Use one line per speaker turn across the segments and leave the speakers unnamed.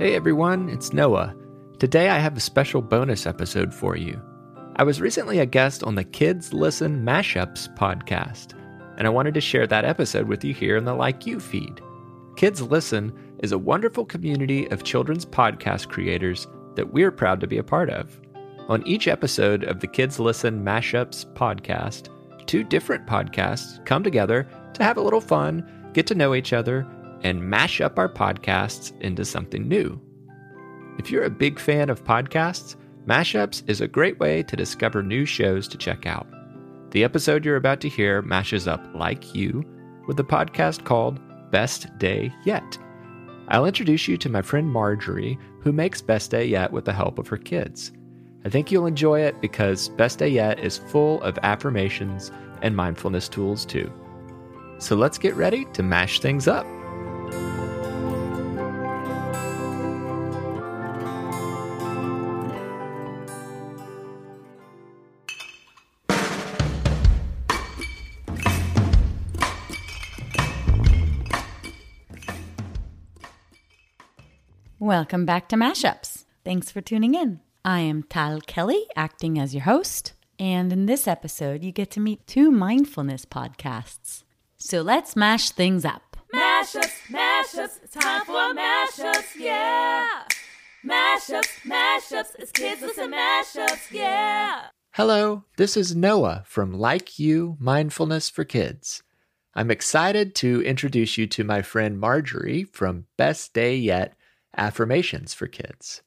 Hey everyone, it's Noah. Today I have a special bonus episode for you. I was recently a guest on the Kids Listen Mashups podcast, and I wanted to share that episode with you here in the Like You feed. Kids Listen is a wonderful community of children's podcast creators that we're proud to be a part of. On each episode of the Kids Listen Mashups podcast, two different podcasts come together to have a little fun, get to know each other, and mash up our podcasts into something new. If you're a big fan of podcasts, Mashups is a great way to discover new shows to check out. The episode you're about to hear mashes up Like You with a podcast called Best Day Yet. I'll introduce you to my friend Marjorie, who makes Best Day Yet with the help of her kids. I think you'll enjoy it because Best Day Yet is full of affirmations and mindfulness tools too. So let's get ready to mash things up.
Welcome back to Mashups. Thanks for tuning in. I am Tal Kelly, acting as your host, and in this episode, you get to meet two mindfulness podcasts. So let's mash things up.
Mashups, mashups, it's time for mashups, yeah. Mashups, mashups, it's kids listen mashups, yeah.
Hello, this is Noah from Like You Mindfulness for Kids. I'm excited to introduce you to my friend Marjorie from Best Day Yet Affirmations for Kids.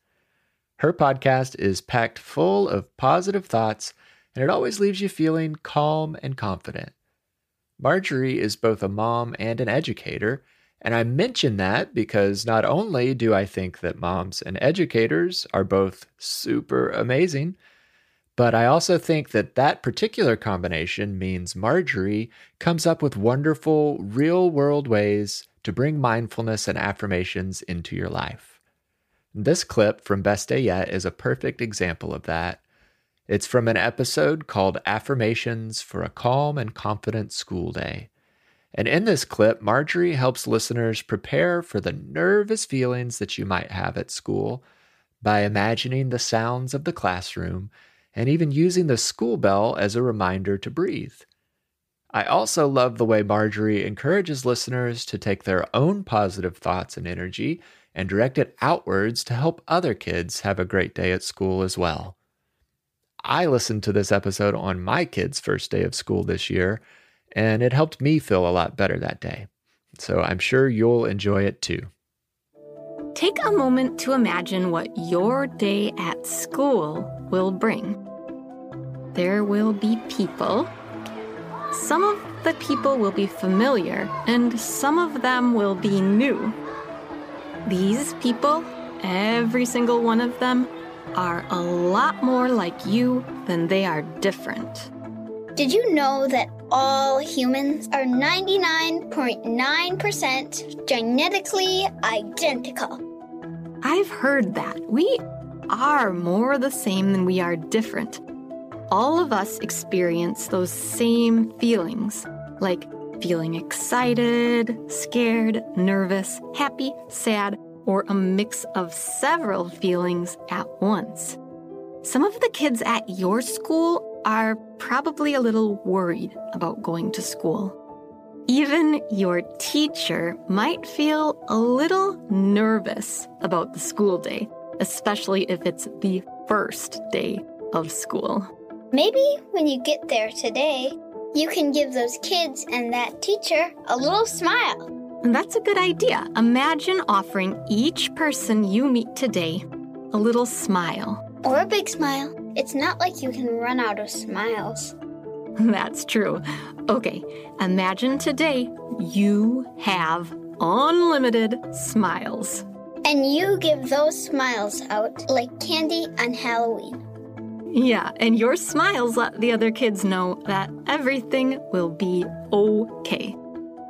Her podcast is packed full of positive thoughts, and it always leaves you feeling calm and confident. Marjorie is both a mom and an educator, and I mention that because not only do I think that moms and educators are both super amazing, but I also think that that particular combination means Marjorie comes up with wonderful, real world ways to bring mindfulness and affirmations into your life. This clip from Best Day Yet is a perfect example of that. It's from an episode called Affirmations for a Calm and Confident School Day. And in this clip, Marjorie helps listeners prepare for the nervous feelings that you might have at school by imagining the sounds of the classroom and even using the school bell as a reminder to breathe. I also love the way Marjorie encourages listeners to take their own positive thoughts and energy and direct it outwards to help other kids have a great day at school as well. I listened to this episode on my kid's first day of school this year, and it helped me feel a lot better that day. So I'm sure you'll enjoy it too.
Take a moment to imagine what your day at school will bring. There will be people some of the people will be familiar, and some of them will be new. These people, every single one of them, are a lot more like you than they are different.
Did you know that all humans are 99.9% genetically identical?
I've heard that. We are more the same than we are different all of us experience those same feelings, like feeling excited, scared, nervous, happy, sad, or a mix of several feelings at once. Some of the kids at your school are probably a little worried about going to school. Even your teacher might feel a little nervous about the school day, especially if it's the first day of school.
Maybe when you get there today, you can give those kids and that teacher a little smile.
That's a good idea. Imagine offering each person you meet today a little smile.
Or a big smile. It's not like you can run out of smiles.
That's true. Okay, imagine today you have unlimited smiles.
And you give those smiles out like candy on Halloween.
Yeah, and your smiles let the other kids know that everything will be okay.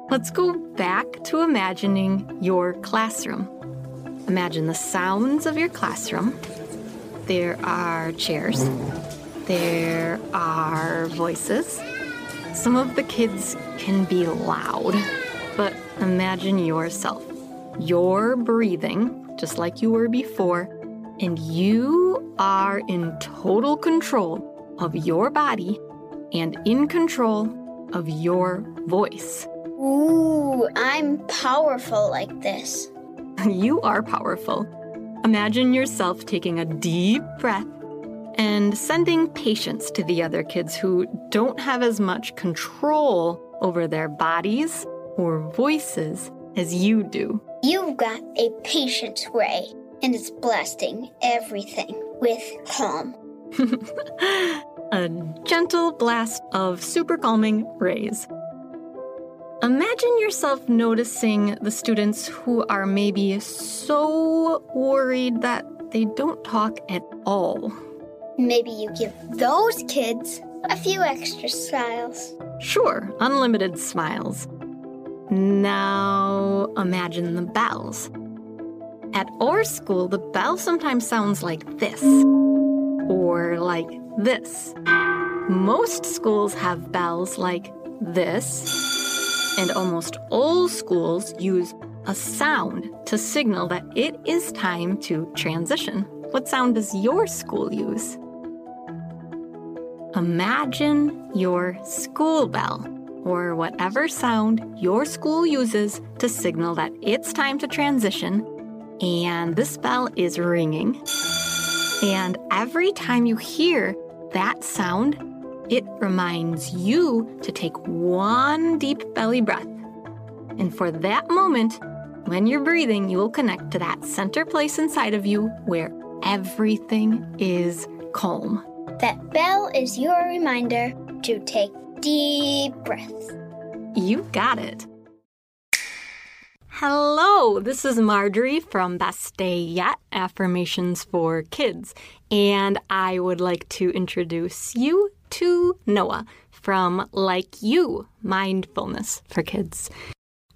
Let's go back to imagining your classroom. Imagine the sounds of your classroom. There are chairs. There are voices. Some of the kids can be loud, but imagine yourself. You're breathing just like you were before, and you are in total control of your body and in control of your voice.
Ooh, I'm powerful like this.
You are powerful. Imagine yourself taking a deep breath and sending patience to the other kids who don't have as much control over their bodies or voices as you do.
You've got a patience ray, and it's blasting everything with calm.
a gentle blast of super calming rays. Imagine yourself noticing the students who are maybe so worried that they don't talk at all.
Maybe you give those kids a few extra smiles.
Sure, unlimited smiles. Now imagine the bells. At our school, the bell sometimes sounds like this or like this. Most schools have bells like this and almost all schools use a sound to signal that it is time to transition. What sound does your school use? Imagine your school bell, or whatever sound your school uses to signal that it's time to transition, and this bell is ringing. And every time you hear that sound, it reminds you to take one deep belly breath. And for that moment, when you're breathing, you will connect to that center place inside of you where everything is calm.
That bell is your reminder to take deep breaths.
You got it. Hello, this is Marjorie from Best Day Yet Affirmations for Kids, and I would like to introduce you to Noah from Like You Mindfulness for Kids.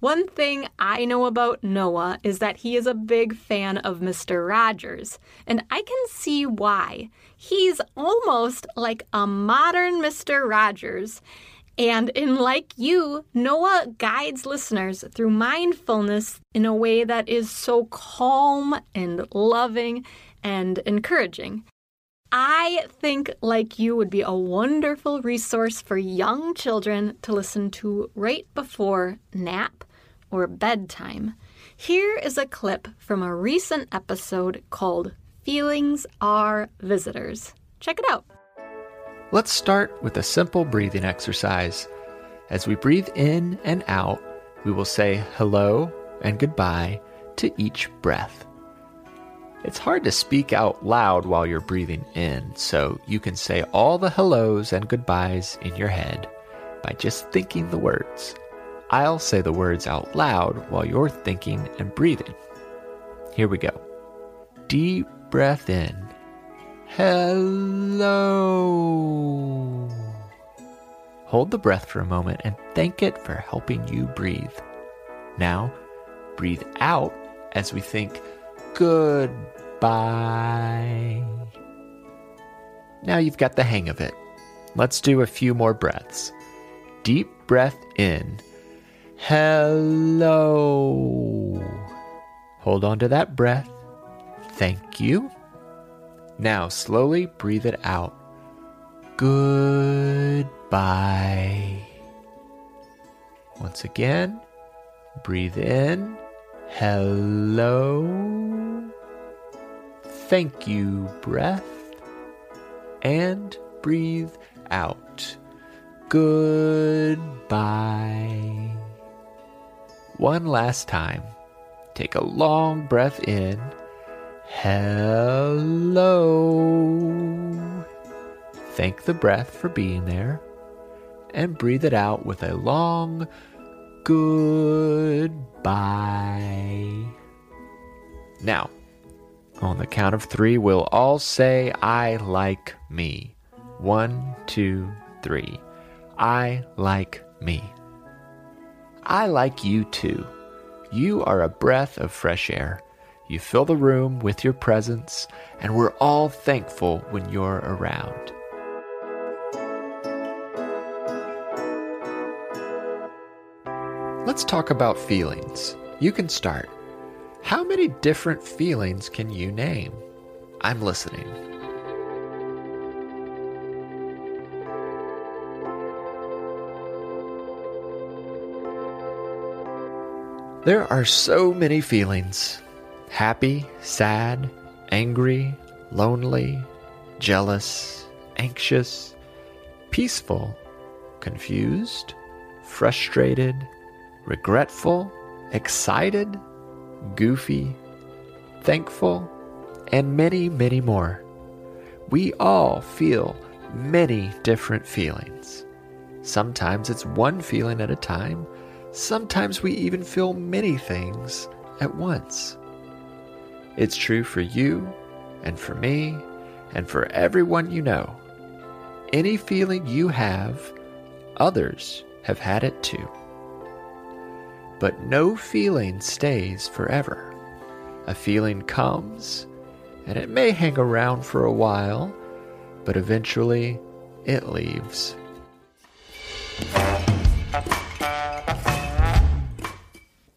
One thing I know about Noah is that he is a big fan of Mr. Rogers, and I can see why. He's almost like a modern Mr. Rogers. And in Like You, Noah guides listeners through mindfulness in a way that is so calm and loving and encouraging. I think Like You would be a wonderful resource for young children to listen to right before nap or bedtime. Here is a clip from a recent episode called Feelings Are Visitors. Check it out.
Let's start with a simple breathing exercise. As we breathe in and out, we will say hello and goodbye to each breath. It's hard to speak out loud while you're breathing in, so you can say all the hellos and goodbyes in your head by just thinking the words. I'll say the words out loud while you're thinking and breathing. Here we go. Deep breath in. Hello. Hold the breath for a moment and thank it for helping you breathe. Now, breathe out as we think goodbye. Now you've got the hang of it. Let's do a few more breaths. Deep breath in. Hello. Hold on to that breath. Thank you. Now slowly breathe it out. Goodbye. Once again, breathe in. Hello. Thank you, breath. And breathe out. Goodbye. One last time. Take a long breath in. Hello. Thank the breath for being there. And breathe it out with a long goodbye. Now, on the count of three, we'll all say, I like me. One, two, three. I like me. I like you too. You are a breath of fresh air. You fill the room with your presence, and we're all thankful when you're around. Let's talk about feelings. You can start. How many different feelings can you name? I'm listening. There are so many feelings happy, sad, angry, lonely, jealous, anxious, peaceful, confused, frustrated, regretful, excited, goofy, thankful, and many, many more. We all feel many different feelings. Sometimes it's one feeling at a time. Sometimes we even feel many things at once. It's true for you and for me and for everyone you know. Any feeling you have, others have had it too. But no feeling stays forever. A feeling comes, and it may hang around for a while, but eventually it leaves.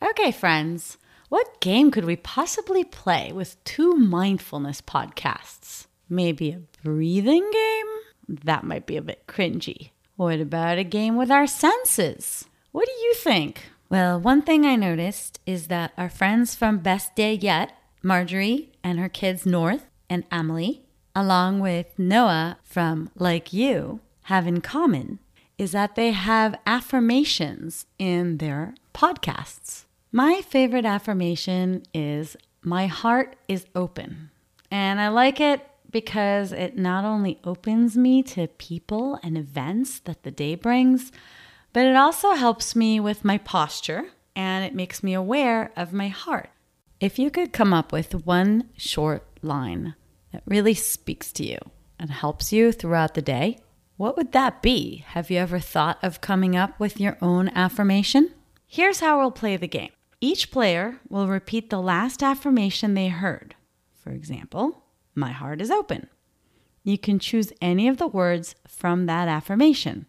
Okay, friends, what game could we possibly play with two mindfulness podcasts? Maybe a breathing game? That might be a bit cringy. What about a game with our senses? What do you think? Well, one thing I noticed is that our friends from Best Day Yet, Marjorie and her kids North and Amelie, along with Noah from Like You, have in common is that they have affirmations in their podcasts. My favorite affirmation is My heart is open. And I like it because it not only opens me to people and events that the day brings, but it also helps me with my posture and it makes me aware of my heart. If you could come up with one short line that really speaks to you and helps you throughout the day, what would that be? Have you ever thought of coming up with your own affirmation? Here's how we'll play the game each player will repeat the last affirmation they heard. For example, my heart is open. You can choose any of the words from that affirmation,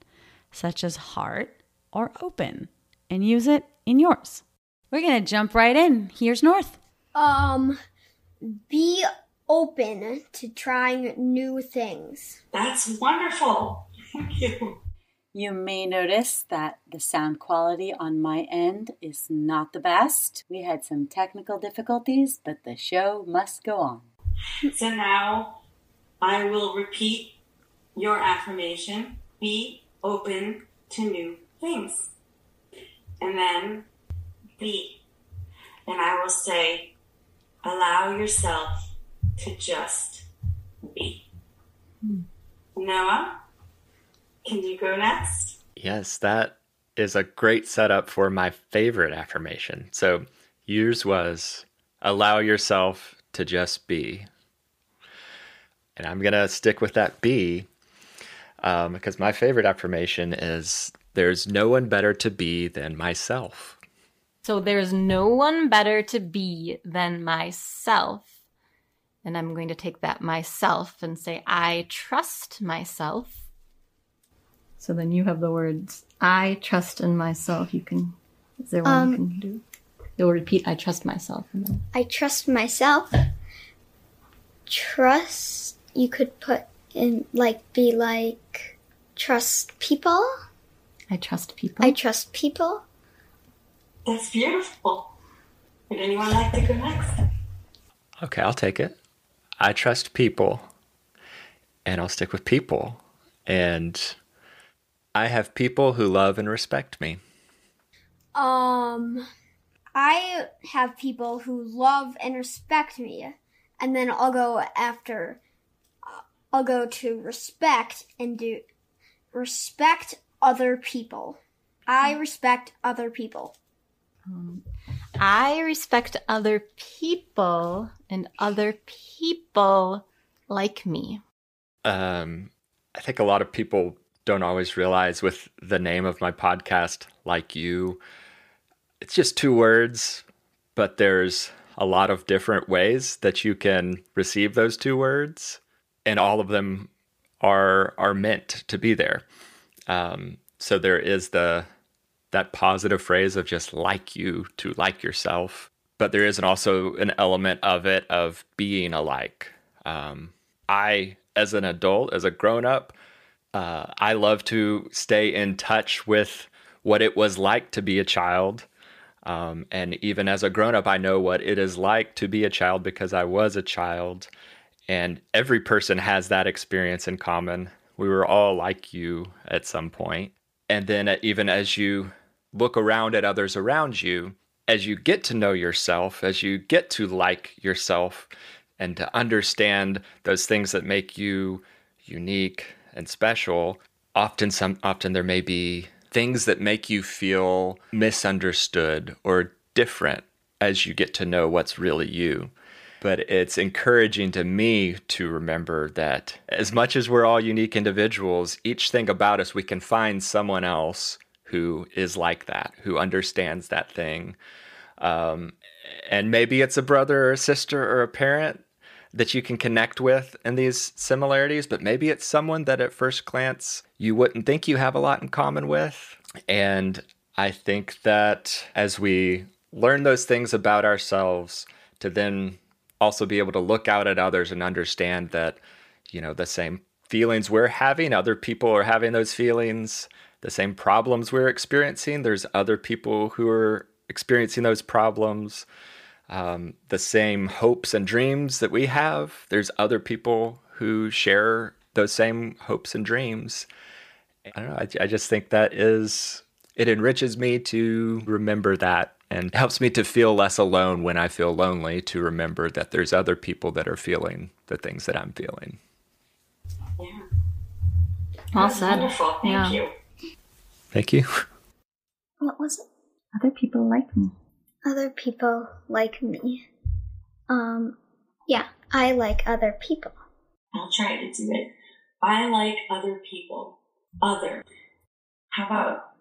such as heart or open, and use it in yours. We're going to jump right in. Here's North.
Um, be open to trying new things.
That's wonderful. Thank you.
You may notice that the sound quality on my end is not the best. We had some technical difficulties, but the show must go on.
So now I will repeat your affirmation be open to new things. And then be. And I will say, allow yourself to just be. Hmm. Noah, can you go next?
Yes, that is a great setup for my favorite affirmation. So, yours was allow yourself to just be. And I'm going to stick with that be um, because my favorite affirmation is there's no one better to be than myself.
So there's no one better to be than myself. And I'm going to take that myself and say, I trust myself.
So then you have the words, I trust in myself. You can, is there one you
Um,
can do? You'll repeat, I trust myself. And then,
I trust myself. Trust, you could put in, like, be like, trust people.
I trust people.
I trust people.
That's beautiful. Would anyone like to go next?
Okay, I'll take it. I trust people and I'll stick with people. And I have people who love and respect me.
Um, I have people who love and respect me, and then I'll go after. uh, I'll go to respect and do respect other people. I respect other people.
Um, I respect other people and other people like me.
Um, I think a lot of people don't always realize with the name of my podcast, like you, it's just two words, but there's a lot of different ways that you can receive those two words, and all of them are are meant to be there. Um, so there is the that positive phrase of just like you to like yourself, but there is an also an element of it of being alike. Um, I, as an adult, as a grown up, uh, I love to stay in touch with what it was like to be a child. Um, and even as a grown up, I know what it is like to be a child because I was a child. And every person has that experience in common. We were all like you at some point. And then, uh, even as you look around at others around you, as you get to know yourself, as you get to like yourself, and to understand those things that make you unique and special, often some often there may be things that make you feel misunderstood or different as you get to know what's really you. But it's encouraging to me to remember that as much as we're all unique individuals, each thing about us, we can find someone else who is like that, who understands that thing. Um, and maybe it's a brother or a sister or a parent that you can connect with in these similarities, but maybe it's someone that at first glance you wouldn't think you have a lot in common with. And I think that as we learn those things about ourselves, to then also be able to look out at others and understand that, you know, the same feelings we're having, other people are having those feelings, the same problems we're experiencing, there's other people who are experiencing those problems um, the same hopes and dreams that we have. There's other people who share those same hopes and dreams. I don't know. I, I just think that is, it enriches me to remember that and helps me to feel less alone when I feel lonely to remember that there's other people that are feeling the things that I'm feeling.
Yeah.
Well
That's
said.
Wonderful. Thank
Yeah.
you.
Thank you.
What was it?
Other people like me.
Other people like me. Um, yeah, I like other people.
I'll try to do it. I like other people. Other. How about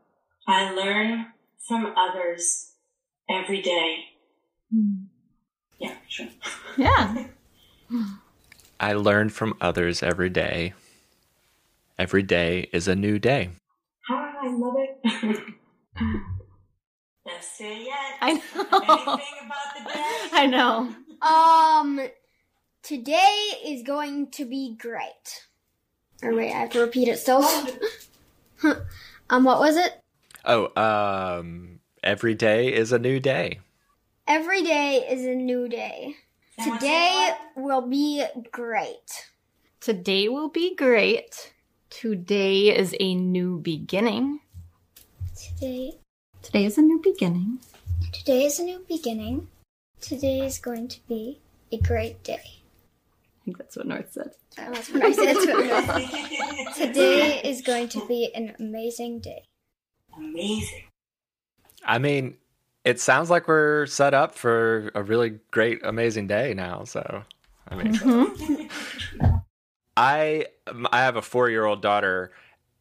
I learn from others every day? Yeah, sure.
Yeah.
I learn from others every day. Every day is a new day.
Hi, I love it. Best day yet.
I know.
Anything about the day?
I know.
Um, today is going to be great. Or wait, I have to repeat it still. um, what was it?
Oh, um, every day is a new day.
Every day is a new day.
Someone
Today will be great.
Today will be great. Today is a new beginning.
Today,
Today is a new beginning.
today is a new beginning. Today is going to be a great day.
I think that's what North said.
That's what I said. Today is going to be an amazing day.
Amazing.
I mean, it sounds like we're set up for a really great, amazing day now. So, I mean, mm-hmm. I I have a four year old daughter,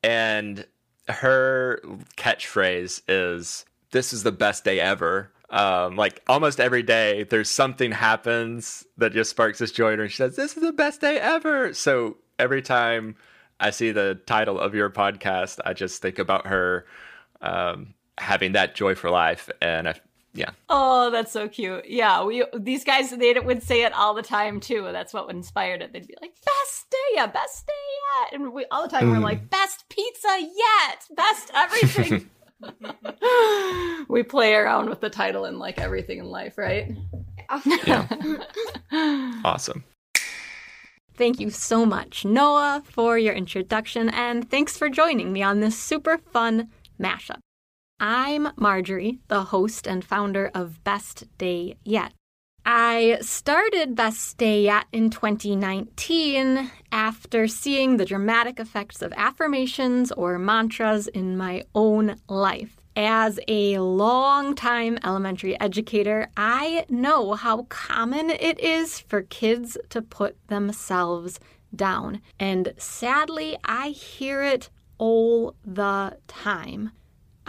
and her catchphrase is "This is the best day ever." Um, like almost every day, there's something happens that just sparks this joy in her. And she says, "This is the best day ever." So every time I see the title of your podcast, I just think about her um, having that joy for life, and I, yeah,
Oh, that's so cute. Yeah, we these guys they would say it all the time too. That's what inspired it. They'd be like, "Best day, yeah, best day yet," and we all the time we're like, mm. "Best pizza yet, best everything." we play around with the title and like everything in life, right? Yeah.
awesome.
Thank you so much, Noah, for your introduction, and thanks for joining me on this super fun mashup. I'm Marjorie, the host and founder of Best Day Yet. I started Best Day Yet in 2019 after seeing the dramatic effects of affirmations or mantras in my own life. As a long-time elementary educator, I know how common it is for kids to put themselves down. And sadly, I hear it all the time.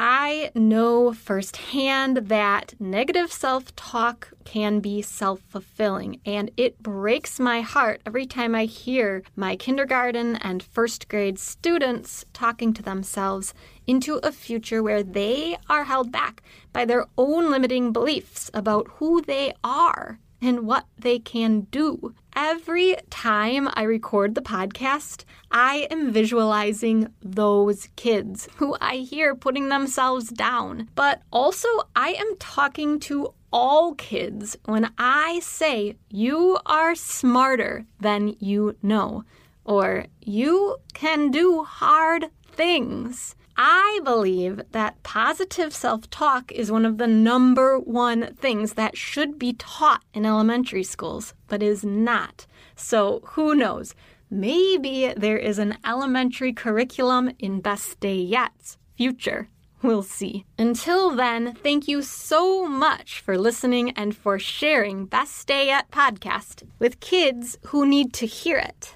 I know firsthand that negative self talk can be self fulfilling, and it breaks my heart every time I hear my kindergarten and first grade students talking to themselves into a future where they are held back by their own limiting beliefs about who they are and what they can do. Every time I record the podcast, I am visualizing those kids who I hear putting themselves down. But also, I am talking to all kids when I say, You are smarter than you know, or You can do hard things. I believe that positive self talk is one of the number one things that should be taught in elementary schools, but is not. So who knows? Maybe there is an elementary curriculum in Best Day Yet's future. We'll see. Until then, thank you so much for listening and for sharing Best Day Yet podcast with kids who need to hear it.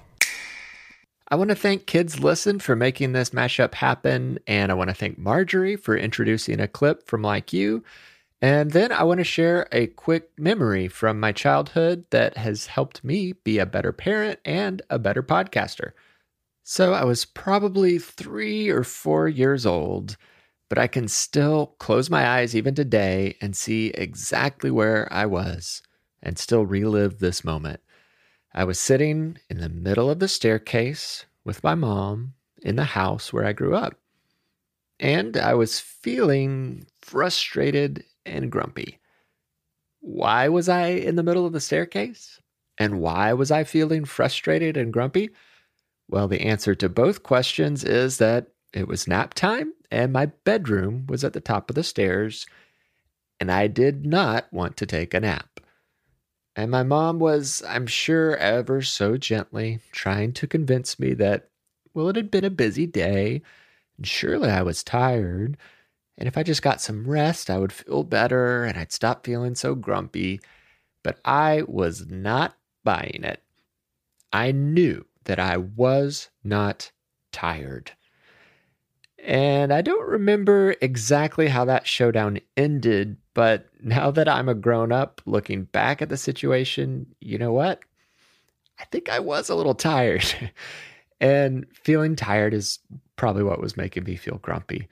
I want to thank Kids Listen for making this mashup happen, and I want to thank Marjorie for introducing a clip from Like You. And then I want to share a quick memory from my childhood that has helped me be a better parent and a better podcaster. So I was probably three or four years old, but I can still close my eyes even today and see exactly where I was and still relive this moment. I was sitting in the middle of the staircase with my mom in the house where I grew up. And I was feeling frustrated and grumpy. Why was I in the middle of the staircase? And why was I feeling frustrated and grumpy? Well, the answer to both questions is that it was nap time and my bedroom was at the top of the stairs, and I did not want to take a nap. And my mom was, I'm sure, ever so gently trying to convince me that, well, it had been a busy day, and surely I was tired. And if I just got some rest, I would feel better and I'd stop feeling so grumpy. But I was not buying it. I knew that I was not tired. And I don't remember exactly how that showdown ended, but now that I'm a grown up looking back at the situation, you know what? I think I was a little tired. and feeling tired is probably what was making me feel grumpy.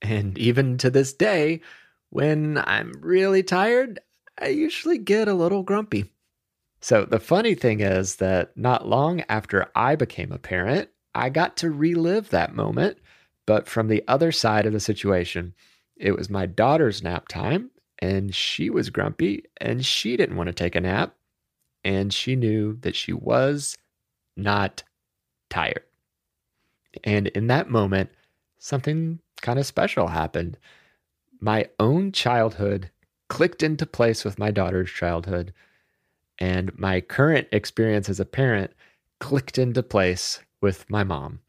And even to this day, when I'm really tired, I usually get a little grumpy. So the funny thing is that not long after I became a parent, I got to relive that moment but from the other side of the situation, it was my daughter's nap time, and she was grumpy and she didn't want to take a nap. And she knew that she was not tired. And in that moment, something kind of special happened. My own childhood clicked into place with my daughter's childhood, and my current experience as a parent clicked into place with my mom.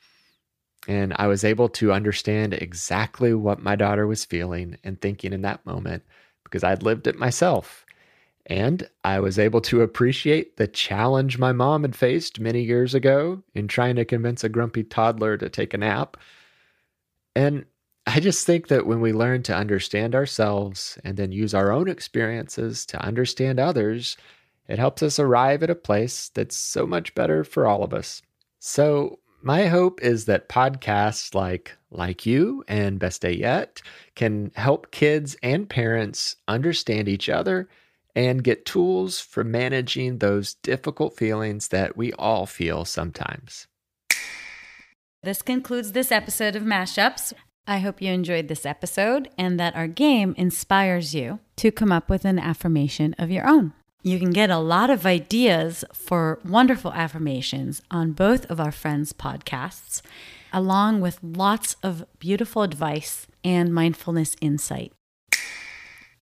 And I was able to understand exactly what my daughter was feeling and thinking in that moment because I'd lived it myself. And I was able to appreciate the challenge my mom had faced many years ago in trying to convince a grumpy toddler to take a nap. And I just think that when we learn to understand ourselves and then use our own experiences to understand others, it helps us arrive at a place that's so much better for all of us. So, my hope is that podcasts like like you and Best Day Yet can help kids and parents understand each other and get tools for managing those difficult feelings that we all feel sometimes.
This concludes this episode of Mashups. I hope you enjoyed this episode and that our game inspires you to come up with an affirmation of your own. You can get a lot of ideas for wonderful affirmations on both of our friends' podcasts, along with lots of beautiful advice and mindfulness insight.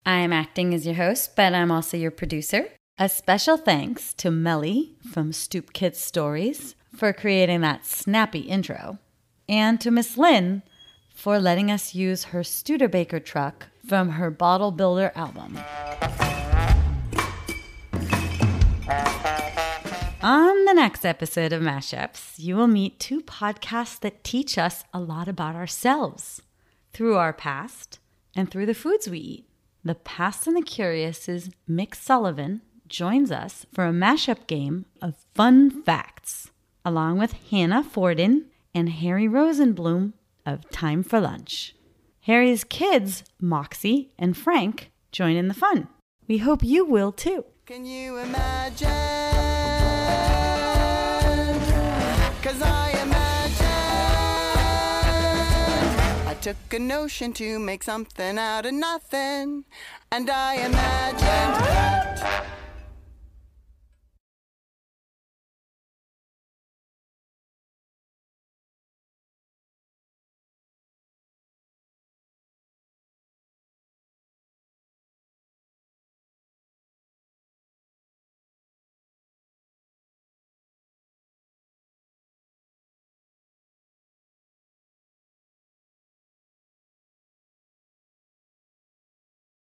I am acting as your host, but I'm also your producer. A special thanks to Melly from Stoop Kids Stories for creating that snappy intro, and to Miss Lynn for letting us use her Studebaker truck from her Bottle Builder album. On the next episode of Mashups, you will meet two podcasts that teach us a lot about ourselves. through our past and through the foods we eat. The Past and the Curious' Mick Sullivan joins us for a mashup game of fun facts, along with Hannah Forden and Harry Rosenblum of Time for Lunch. Harry's kids, Moxie and Frank, join in the fun. We hope you will too.
Can you imagine? Cause I imagine I took a notion to make something out of nothing And I imagined that